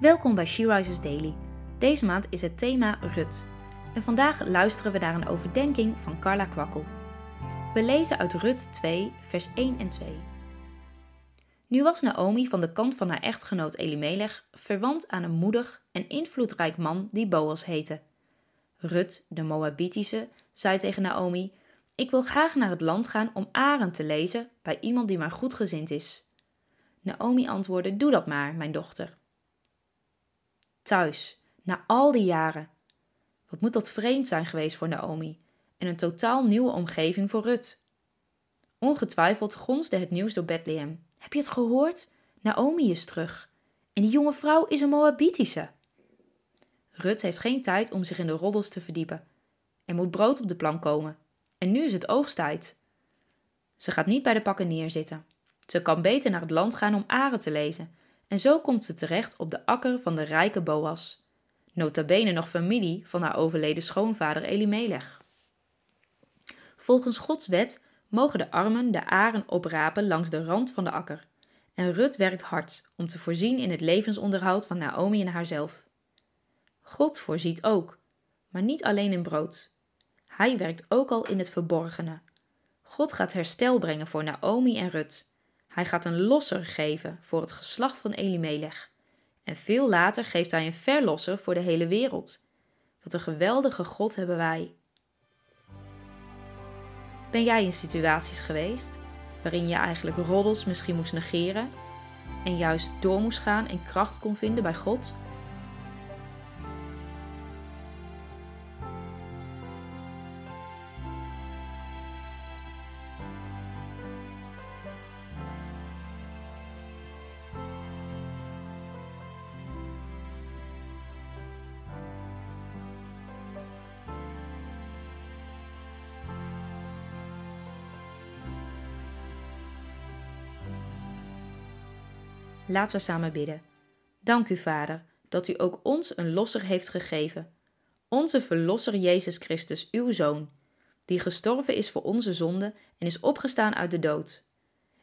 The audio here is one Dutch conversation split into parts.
Welkom bij She Rises Daily. Deze maand is het thema Rut. En vandaag luisteren we naar een overdenking van Carla Kwakkel. We lezen uit Rut 2, vers 1 en 2. Nu was Naomi van de kant van haar echtgenoot Elimelech verwant aan een moedig en invloedrijk man die Boas heette. Rut, de Moabitische, zei tegen Naomi: Ik wil graag naar het land gaan om Aren te lezen bij iemand die maar goedgezind is. Naomi antwoordde: Doe dat maar, mijn dochter. Thuis, na al die jaren. Wat moet dat vreemd zijn geweest voor Naomi en een totaal nieuwe omgeving voor Rut. Ongetwijfeld gonsde het nieuws door Bethlehem. Heb je het gehoord? Naomi is terug. En die jonge vrouw is een Moabitische. Rut heeft geen tijd om zich in de roddels te verdiepen. Er moet brood op de plank komen. En nu is het oogsttijd. Ze gaat niet bij de pakken neerzitten. Ze kan beter naar het land gaan om aren te lezen. En zo komt ze terecht op de akker van de rijke Boas. Nota bene nog familie van haar overleden schoonvader Elimelech. Volgens Gods wet mogen de armen de aren oprapen langs de rand van de akker. En Rut werkt hard om te voorzien in het levensonderhoud van Naomi en haarzelf. God voorziet ook, maar niet alleen in brood. Hij werkt ook al in het verborgene. God gaat herstel brengen voor Naomi en Rut. Hij gaat een losser geven voor het geslacht van Elimelech. En veel later geeft hij een verlosser voor de hele wereld. Wat een geweldige God hebben wij. Ben jij in situaties geweest waarin je eigenlijk roddels misschien moest negeren en juist door moest gaan en kracht kon vinden bij God? Laten we samen bidden. Dank u, Vader, dat u ook ons een losser heeft gegeven. Onze verlosser Jezus Christus, uw Zoon, die gestorven is voor onze zonde en is opgestaan uit de dood.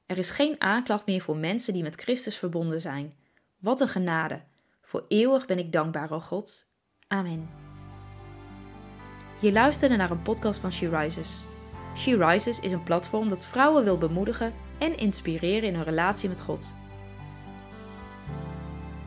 Er is geen aanklacht meer voor mensen die met Christus verbonden zijn. Wat een genade! Voor eeuwig ben ik dankbaar, o God. Amen. Je luisterde naar een podcast van She Rises. She Rises is een platform dat vrouwen wil bemoedigen en inspireren in hun relatie met God.